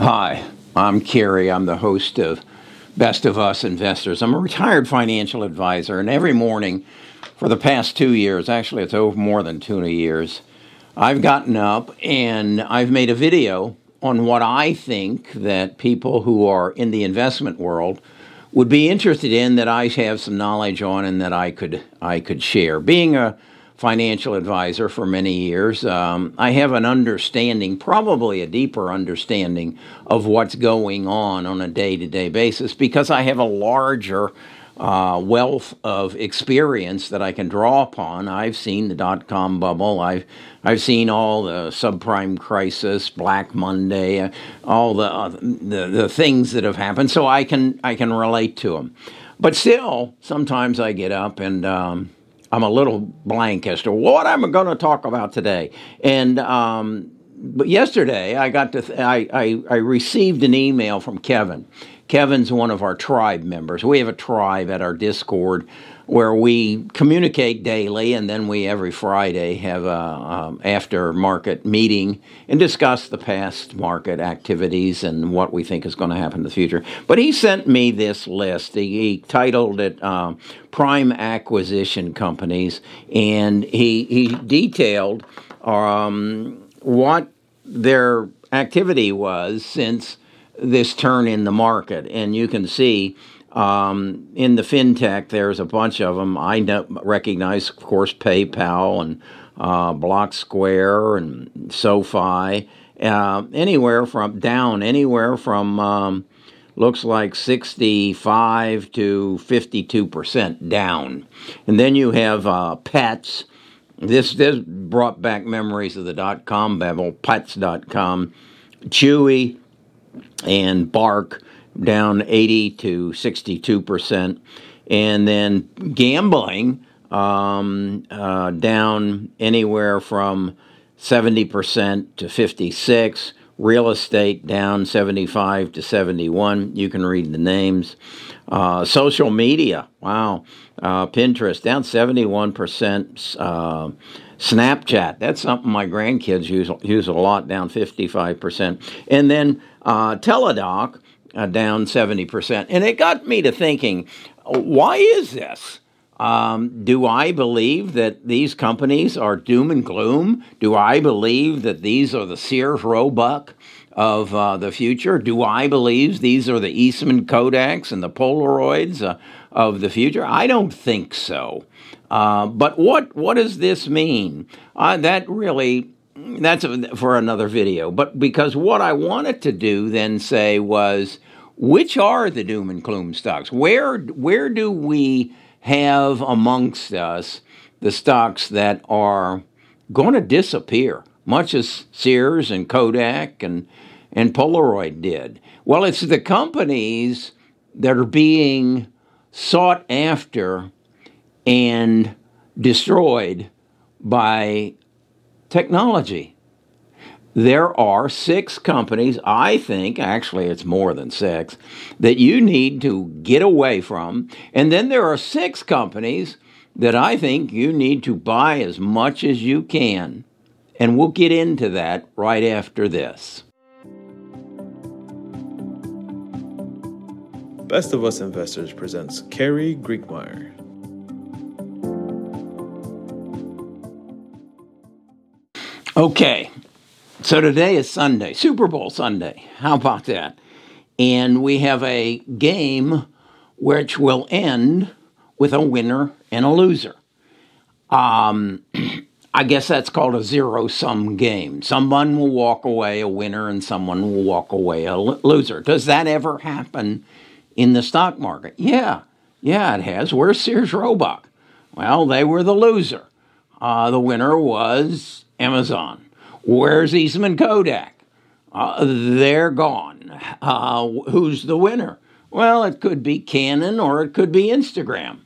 Hi, I'm Kerry. I'm the host of Best of Us Investors. I'm a retired financial advisor, and every morning for the past two years, actually, it's over more than two years, I've gotten up and I've made a video on what I think that people who are in the investment world would be interested in that I have some knowledge on and that I could I could share. Being a financial advisor for many years, um, I have an understanding, probably a deeper understanding of what's going on on a day to day basis because I have a larger uh, wealth of experience that I can draw upon. I've seen the dot com bubble. I've I've seen all the subprime crisis, Black Monday, uh, all the, uh, the the things that have happened. So I can I can relate to them. But still, sometimes I get up and um, I'm a little blank as to what I'm going to talk about today. And um, but yesterday I got to th- I, I I received an email from Kevin Kevin's one of our tribe members. We have a tribe at our Discord where we communicate daily, and then we every Friday have a um, after market meeting and discuss the past market activities and what we think is going to happen in the future. But he sent me this list. He, he titled it uh, "Prime Acquisition Companies," and he he detailed um, what their activity was since this turn in the market. And you can see um, in the fintech, there's a bunch of them. I know, recognize, of course, PayPal and uh, Block Square and SoFi. Uh, anywhere from down, anywhere from um, looks like 65 to 52 percent down. And then you have uh, pets. This this brought back memories of the dot com bubble. Pets.com, Chewy, and Bark down 80 to 62 percent, and then gambling um, uh, down anywhere from 70 percent to 56. Real estate down 75 to 71. You can read the names. Uh, social media, wow. Uh, Pinterest down 71 percent. Uh, Snapchat, that's something my grandkids use use a lot, down 55%. And then uh, Teladoc, uh, down 70%. And it got me to thinking, why is this? Um, do I believe that these companies are doom and gloom? Do I believe that these are the Sears Roebuck of uh, the future? Do I believe these are the Eastman Kodaks and the Polaroids uh, of the future? I don't think so. Uh, but what what does this mean? Uh, that really that's for another video. But because what I wanted to do then say was, which are the doom and gloom stocks? Where where do we have amongst us the stocks that are going to disappear, much as Sears and Kodak and and Polaroid did? Well, it's the companies that are being sought after and destroyed by technology. There are six companies, I think, actually it's more than six, that you need to get away from. And then there are six companies that I think you need to buy as much as you can. And we'll get into that right after this. Best of Us Investors presents Kerry Griegmeyer. Okay, so today is Sunday, Super Bowl Sunday. How about that? And we have a game which will end with a winner and a loser. Um, I guess that's called a zero sum game. Someone will walk away a winner and someone will walk away a loser. Does that ever happen in the stock market? Yeah, yeah, it has. Where's Sears Roebuck? Well, they were the loser. Uh, the winner was Amazon. Where's Eastman Kodak? Uh, they're gone. Uh, who's the winner? Well, it could be Canon or it could be Instagram.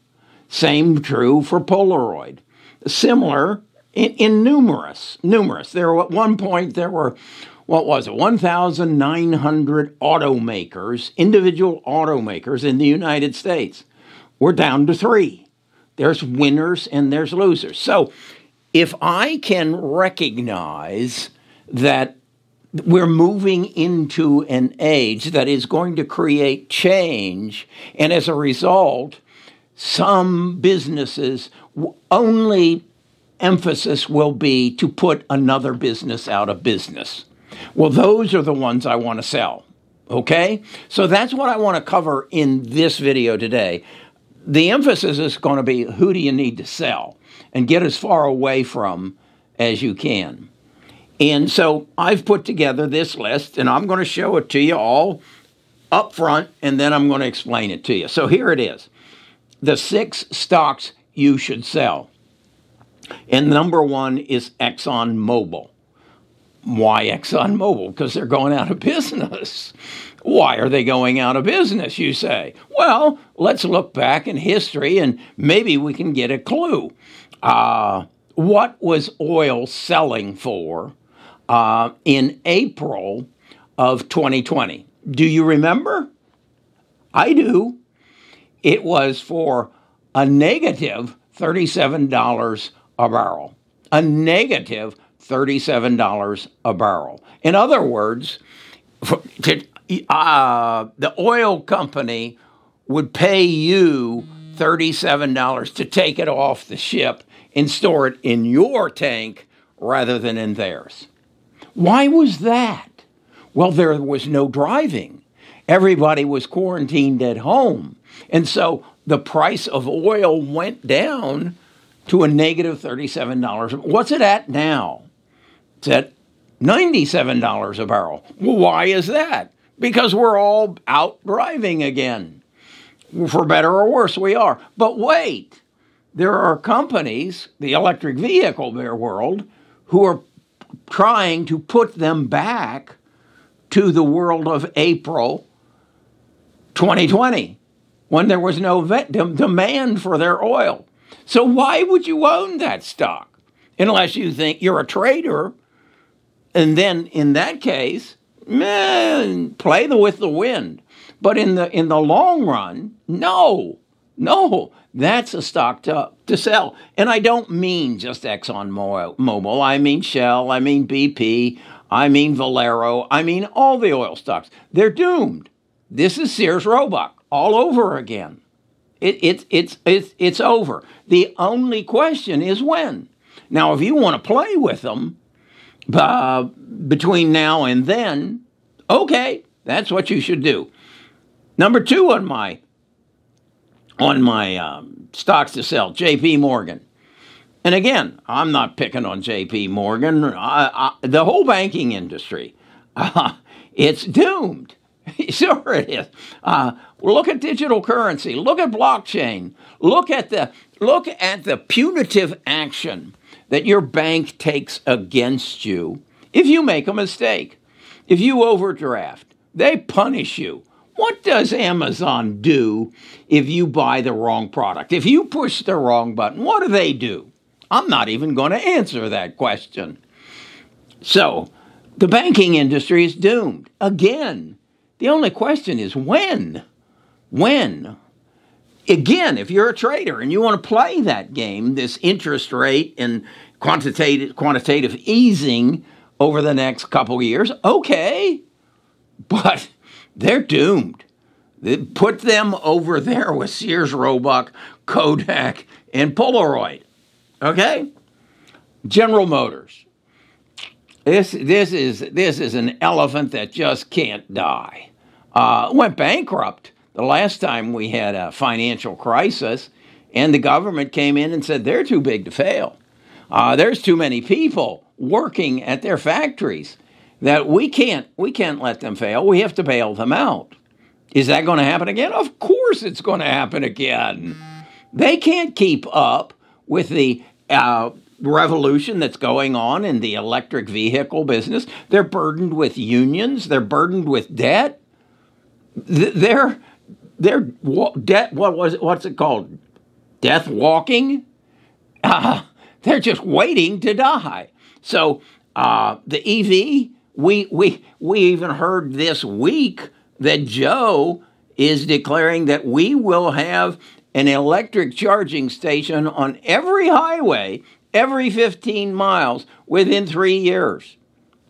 Same true for Polaroid. Similar in, in numerous, numerous. There were, at one point there were, what was it, 1,900 automakers, individual automakers in the United States. We're down to three. There's winners and there's losers. So if I can recognize that we're moving into an age that is going to create change. And as a result, some businesses only emphasis will be to put another business out of business. Well, those are the ones I want to sell. Okay? So that's what I want to cover in this video today. The emphasis is going to be who do you need to sell and get as far away from as you can. And so I've put together this list and I'm going to show it to you all up front and then I'm going to explain it to you. So here it is the six stocks you should sell. And number one is Exxon Mobil. Why Exxon Mobil? Because they're going out of business. Why are they going out of business, you say? Well, let's look back in history and maybe we can get a clue. Uh, what was oil selling for uh, in April of 2020? Do you remember? I do. It was for a negative $37 a barrel. A negative $37 a barrel. In other words, to, uh, the oil company would pay you $37 to take it off the ship and store it in your tank rather than in theirs. Why was that? Well, there was no driving. Everybody was quarantined at home. And so the price of oil went down to a negative $37. What's it at now? It's at $97 a barrel. Well, why is that? Because we're all out driving again. For better or worse, we are. But wait, there are companies, the electric vehicle their world, who are trying to put them back to the world of April 2020 when there was no demand for their oil. So why would you own that stock unless you think you're a trader? And then in that case, man, play the, with the wind. But in the in the long run, no, no, that's a stock to, to sell. And I don't mean just Exxon Mobil. I mean Shell. I mean BP. I mean Valero. I mean all the oil stocks. They're doomed. This is Sears Roebuck all over again. It, it, it's, it's, it's over. The only question is when. Now, if you want to play with them uh, between now and then, okay, that's what you should do. Number two on my on my um, stocks to sell, J.P. Morgan. And again, I'm not picking on J.P. Morgan. I, I, the whole banking industry, uh, it's doomed. sure it is. Uh, look at digital currency. Look at blockchain. Look at the look at the punitive action that your bank takes against you if you make a mistake. If you overdraft, they punish you. What does Amazon do if you buy the wrong product? If you push the wrong button, what do they do? I'm not even going to answer that question. So, the banking industry is doomed. Again, the only question is when? When? Again, if you're a trader and you want to play that game, this interest rate and quantitative, quantitative easing over the next couple years, okay, but they're doomed. Put them over there with Sears Roebuck, Kodak, and Polaroid. Okay? General Motors. This, this, is, this is an elephant that just can't die. Uh, went bankrupt the last time we had a financial crisis, and the government came in and said they're too big to fail. Uh, there's too many people working at their factories that we can't we can't let them fail. We have to bail them out. Is that going to happen again? Of course, it's going to happen again. They can't keep up with the uh, revolution that's going on in the electric vehicle business. They're burdened with unions, they're burdened with debt. They're they're debt what was it, what's it called? Death walking? Uh, they're just waiting to die. So uh, the EV, we we we even heard this week that Joe is declaring that we will have an electric charging station on every highway every 15 miles within three years.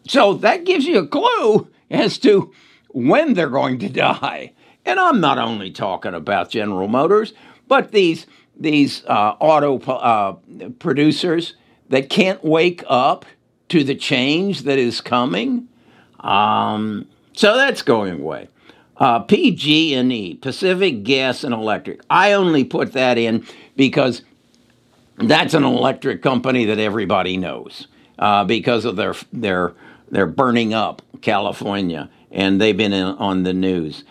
so that gives you a clue as to when they're going to die. And I'm not only talking about General Motors, but these these uh, auto uh, producers that can't wake up to the change that is coming. Um, so that's going away. Uh, PG&E, Pacific Gas and Electric. I only put that in because that's an electric company that everybody knows uh, because of their their they're burning up California and they've been in, on the news.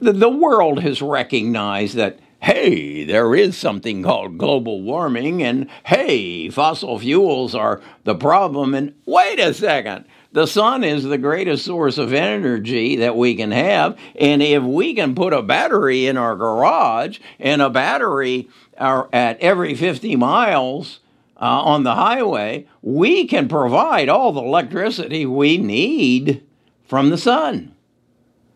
The, the world has recognized that hey, there is something called global warming, and hey, fossil fuels are the problem. And wait a second, the sun is the greatest source of energy that we can have. And if we can put a battery in our garage and a battery at every 50 miles, uh, on the highway, we can provide all the electricity we need from the sun.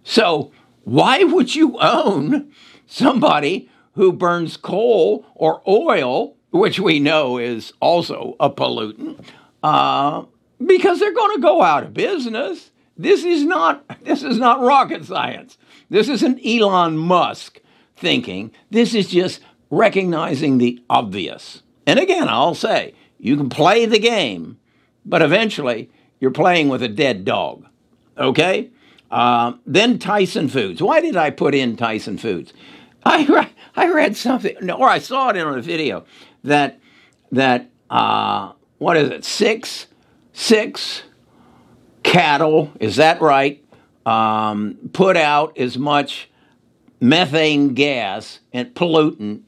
So, why would you own somebody who burns coal or oil, which we know is also a pollutant? Uh, because they're going to go out of business. This is not this is not rocket science. This isn't Elon Musk thinking. This is just recognizing the obvious. And again, I'll say, you can play the game, but eventually you're playing with a dead dog. Okay? Uh, then Tyson Foods. Why did I put in Tyson Foods? I read, I read something, or I saw it in a video that that uh, what is it? Six six cattle. Is that right? Um, put out as much methane gas and pollutant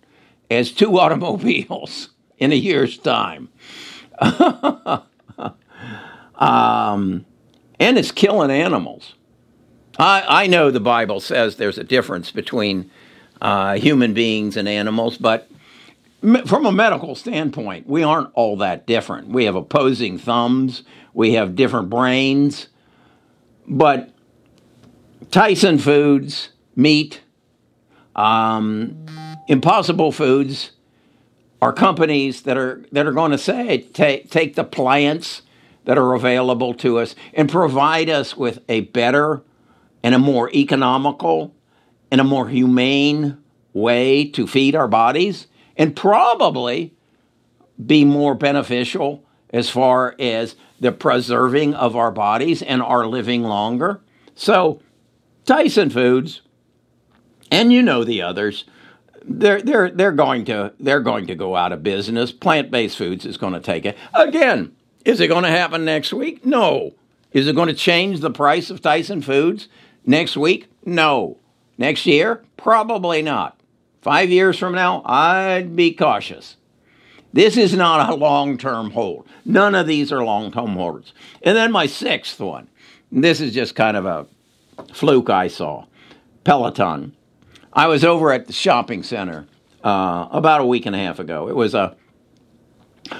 as two automobiles in a year's time. um, and it's killing animals. I, I know the Bible says there's a difference between uh, human beings and animals, but from a medical standpoint, we aren't all that different. We have opposing thumbs, we have different brains, but Tyson Foods, meat, um, Impossible Foods, are companies that are that are going to say take take the plants that are available to us and provide us with a better and a more economical and a more humane way to feed our bodies and probably be more beneficial as far as the preserving of our bodies and our living longer. So, Tyson Foods, and you know the others, they're they're they're going to they're going to go out of business. Plant based foods is going to take it again. Is it going to happen next week? No. Is it going to change the price of Tyson Foods next week? No. Next year? Probably not. Five years from now, I'd be cautious. This is not a long term hold. None of these are long term holds. And then my sixth one. This is just kind of a fluke I saw Peloton. I was over at the shopping center uh, about a week and a half ago. It was a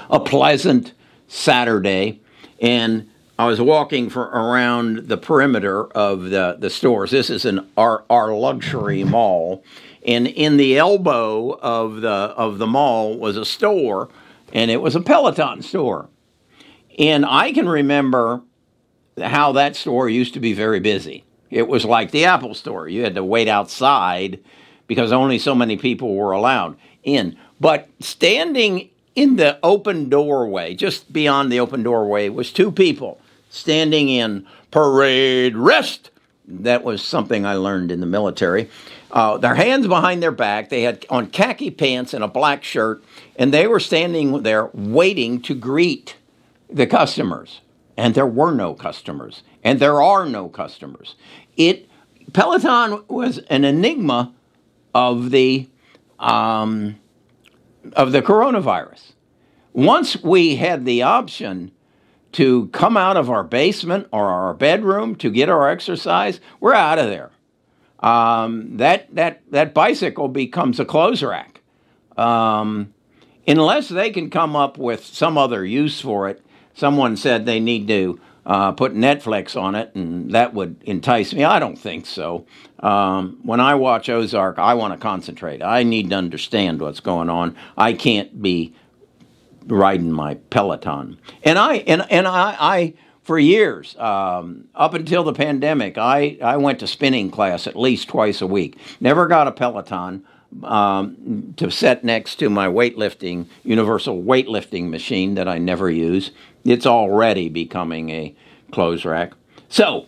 a pleasant Saturday, and I was walking for around the perimeter of the, the stores. This is an our, our luxury mall, and in the elbow of the of the mall was a store, and it was a Peloton store. And I can remember how that store used to be very busy. It was like the Apple store. You had to wait outside because only so many people were allowed in. But standing in the open doorway, just beyond the open doorway, was two people standing in parade rest. That was something I learned in the military. Uh, their hands behind their back, they had on khaki pants and a black shirt, and they were standing there waiting to greet the customers. And there were no customers, and there are no customers. It Peloton was an enigma of the um, of the coronavirus. Once we had the option to come out of our basement or our bedroom to get our exercise, we're out of there. Um, that that that bicycle becomes a clothes rack, um, unless they can come up with some other use for it. Someone said they need to uh, put Netflix on it, and that would entice me. I don't think so. Um, when I watch Ozark, I want to concentrate. I need to understand what's going on. I can't be riding my Peloton. And I and and I, I for years, um, up until the pandemic, I, I went to spinning class at least twice a week. Never got a Peloton um, to set next to my weightlifting, universal weightlifting machine that I never use. It's already becoming a clothes rack. So,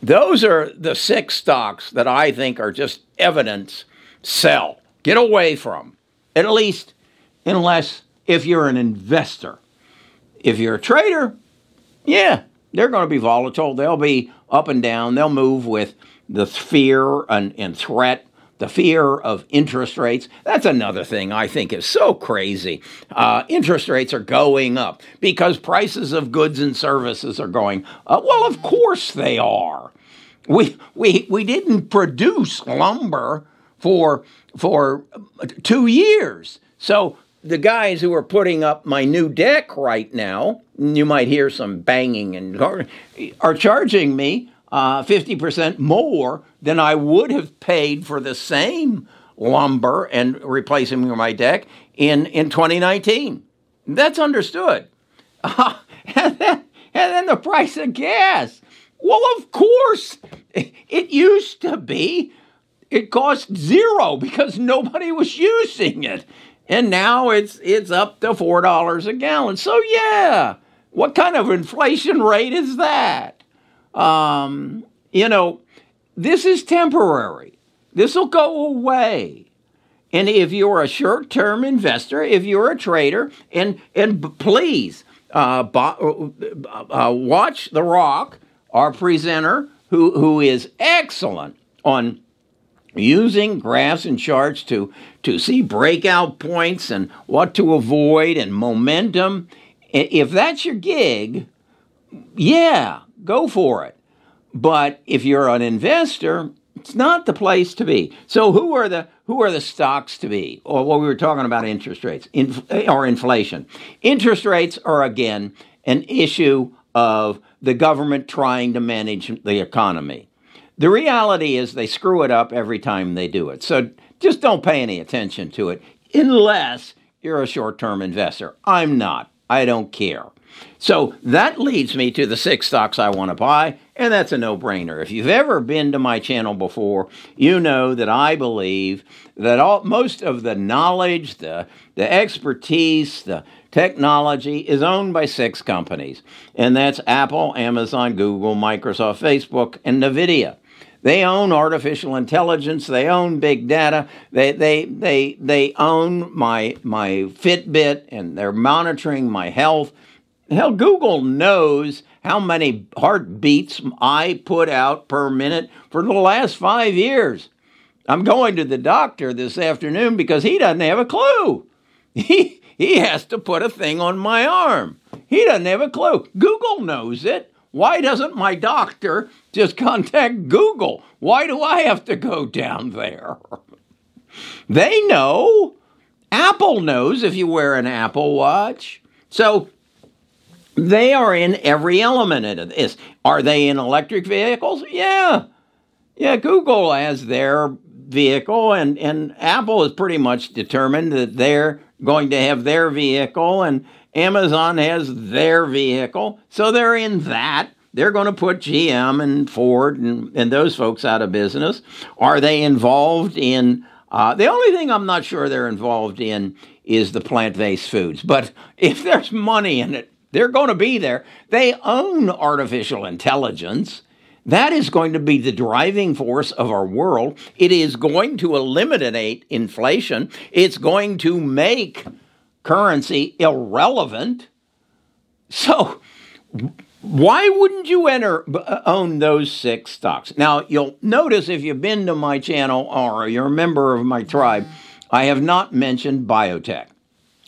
those are the six stocks that I think are just evidence sell. Get away from. At least, unless if you're an investor. If you're a trader, yeah, they're going to be volatile. They'll be up and down. They'll move with the fear and, and threat, the fear of interest rates. That's another thing I think is so crazy. Uh, interest rates are going up because prices of goods and services are going up. Well, of course they are. We, we, we didn't produce lumber for, for two years. So the guys who are putting up my new deck right now, you might hear some banging and are charging me uh, 50% more than I would have paid for the same lumber and replacing my deck in, in 2019. That's understood. Uh, and, then, and then the price of gas. Well, of course, it used to be. It cost zero because nobody was using it and now it's it's up to four dollars a gallon. So yeah, what kind of inflation rate is that? Um, you know, this is temporary. This will go away. And if you're a short-term investor, if you're a trader, and and please uh, uh, uh, watch The Rock, our presenter, who who is excellent on using graphs and charts to, to see breakout points and what to avoid and momentum. If that's your gig, yeah, go for it. But if you're an investor, it's not the place to be. So who are the who are the stocks to be? Or what we were talking about interest rates or inflation. Interest rates are again an issue of the government trying to manage the economy. The reality is they screw it up every time they do it. So just don't pay any attention to it unless you're a short term investor. I'm not. I don't care. So that leads me to the six stocks I want to buy, and that's a no brainer. If you've ever been to my channel before, you know that I believe that all, most of the knowledge, the, the expertise, the technology is owned by six companies, and that's Apple, Amazon, Google, Microsoft, Facebook, and NVIDIA. They own artificial intelligence. They own big data. They they they they own my my Fitbit and they're monitoring my health. Hell, Google knows how many heartbeats I put out per minute for the last five years. I'm going to the doctor this afternoon because he doesn't have a clue. He he has to put a thing on my arm. He doesn't have a clue. Google knows it. Why doesn't my doctor just contact Google? Why do I have to go down there? they know. Apple knows if you wear an Apple Watch. So they are in every element of this. Are they in electric vehicles? Yeah. Yeah, Google has their vehicle, and, and Apple is pretty much determined that they're going to have their vehicle, and Amazon has their vehicle, so they're in that. They're going to put GM and Ford and, and those folks out of business. Are they involved in? Uh, the only thing I'm not sure they're involved in is the plant based foods. But if there's money in it, they're going to be there. They own artificial intelligence. That is going to be the driving force of our world. It is going to eliminate inflation. It's going to make currency irrelevant. So, why wouldn't you enter uh, own those six stocks? Now, you'll notice if you've been to my channel or you're a member of my tribe, I have not mentioned biotech.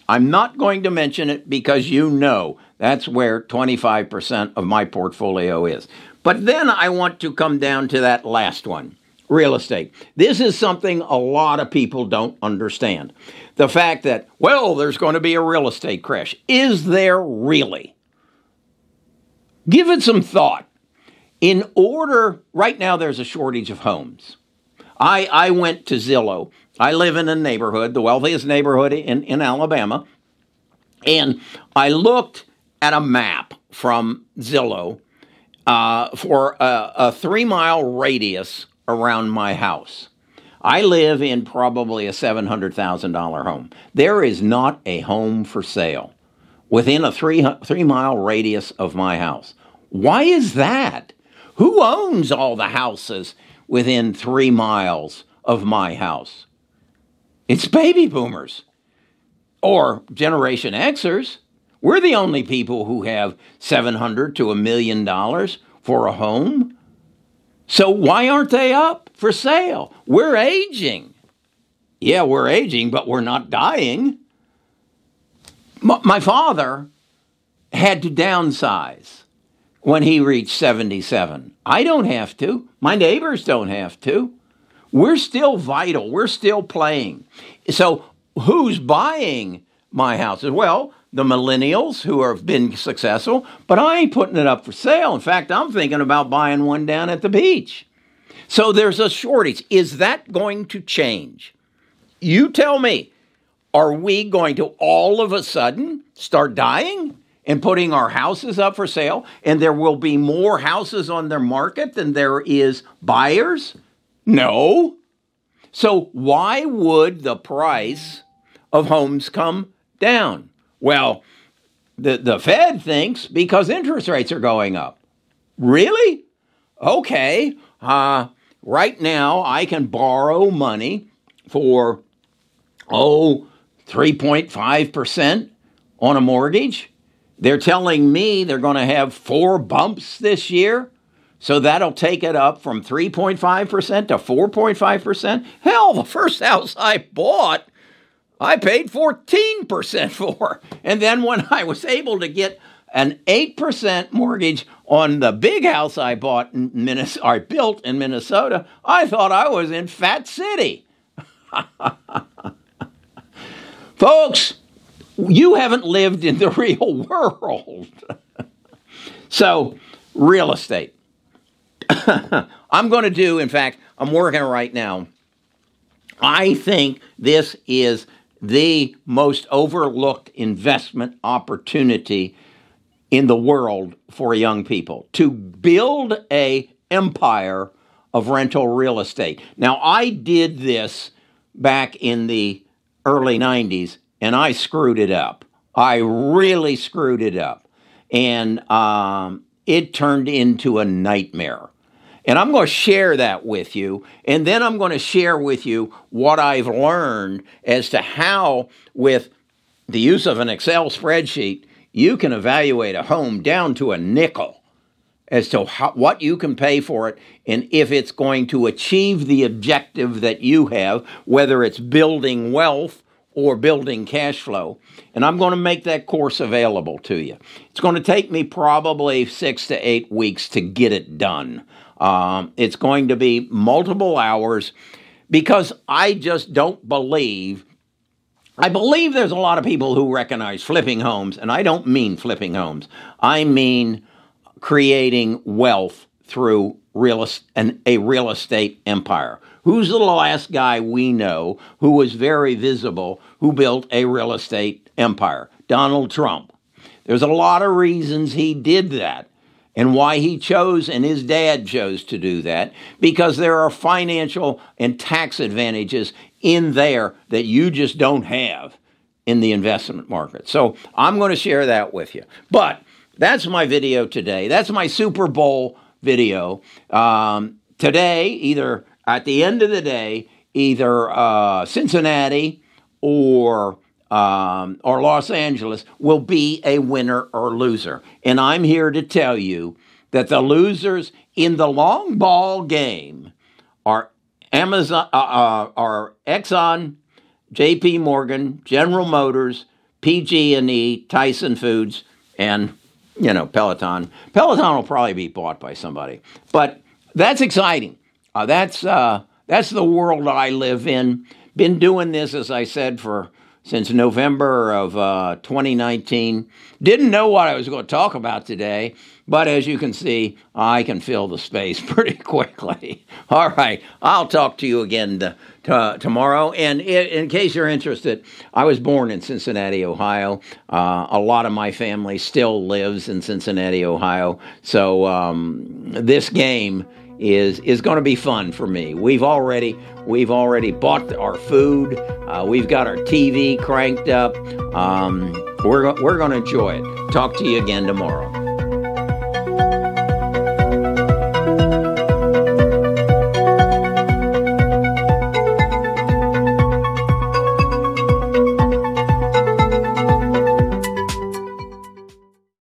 I'm not going to mention it because you know that's where 25% of my portfolio is. But then I want to come down to that last one real estate. This is something a lot of people don't understand the fact that, well, there's going to be a real estate crash. Is there really? Give it some thought. In order, right now there's a shortage of homes. I, I went to Zillow. I live in a neighborhood, the wealthiest neighborhood in, in Alabama, and I looked at a map from Zillow uh, for a, a three mile radius around my house. I live in probably a $700,000 home. There is not a home for sale within a three, three mile radius of my house. Why is that? Who owns all the houses within three miles of my house? It's baby boomers or Generation Xers. We're the only people who have 700 to a million dollars for a home. So why aren't they up for sale? We're aging. Yeah, we're aging, but we're not dying. My father had to downsize when he reached 77. I don't have to. My neighbors don't have to. We're still vital. We're still playing. So who's buying my houses? Well, the millennials who have been successful, but I ain't putting it up for sale. In fact, I'm thinking about buying one down at the beach. So there's a shortage. Is that going to change? You tell me. Are we going to all of a sudden start dying and putting our houses up for sale and there will be more houses on their market than there is buyers? No. So why would the price of homes come down? Well, the, the Fed thinks because interest rates are going up. Really? Okay. Uh, right now, I can borrow money for, oh, 3.5% on a mortgage. They're telling me they're going to have four bumps this year. So that'll take it up from 3.5% to 4.5%. Hell, the first house I bought I paid 14% for. And then when I was able to get an 8% mortgage on the big house I bought in Minnesota, built in Minnesota, I thought I was in Fat City. Folks, you haven't lived in the real world. so, real estate. I'm going to do, in fact, I'm working right now. I think this is the most overlooked investment opportunity in the world for young people to build a empire of rental real estate. Now I did this back in the early 90s and I screwed it up. I really screwed it up. And um, it turned into a nightmare. And I'm going to share that with you. And then I'm going to share with you what I've learned as to how, with the use of an Excel spreadsheet, you can evaluate a home down to a nickel as to how, what you can pay for it and if it's going to achieve the objective that you have, whether it's building wealth or building cash flow. And I'm going to make that course available to you. It's going to take me probably six to eight weeks to get it done. Um, it's going to be multiple hours because I just don't believe. I believe there's a lot of people who recognize flipping homes, and I don't mean flipping homes. I mean creating wealth through real an, a real estate empire. Who's the last guy we know who was very visible who built a real estate empire? Donald Trump. There's a lot of reasons he did that and why he chose and his dad chose to do that because there are financial and tax advantages in there that you just don't have in the investment market. So I'm going to share that with you. But that's my video today. That's my Super Bowl video. Um, today, either at the end of the day, either uh, Cincinnati or um, or Los Angeles will be a winner or loser. And I'm here to tell you that the losers in the long ball game are Amazon, uh, uh, are Exxon, J.P. Morgan, General Motors, PG&E, Tyson Foods, and you know Peloton. Peloton will probably be bought by somebody, but that's exciting. Uh, that's uh, that's the world I live in. Been doing this, as I said, for since November of uh, 2019. Didn't know what I was going to talk about today, but as you can see, I can fill the space pretty quickly. All right, I'll talk to you again to, tomorrow. And in, in, case you're interested, I was born in Cincinnati, Ohio. Uh, a lot of my family still lives in Cincinnati, Ohio. So um, this game is is going to be fun for me. We've already we've already bought our food. Uh, we've got our TV cranked up. Um, we're we're going to enjoy it. Talk to you again tomorrow.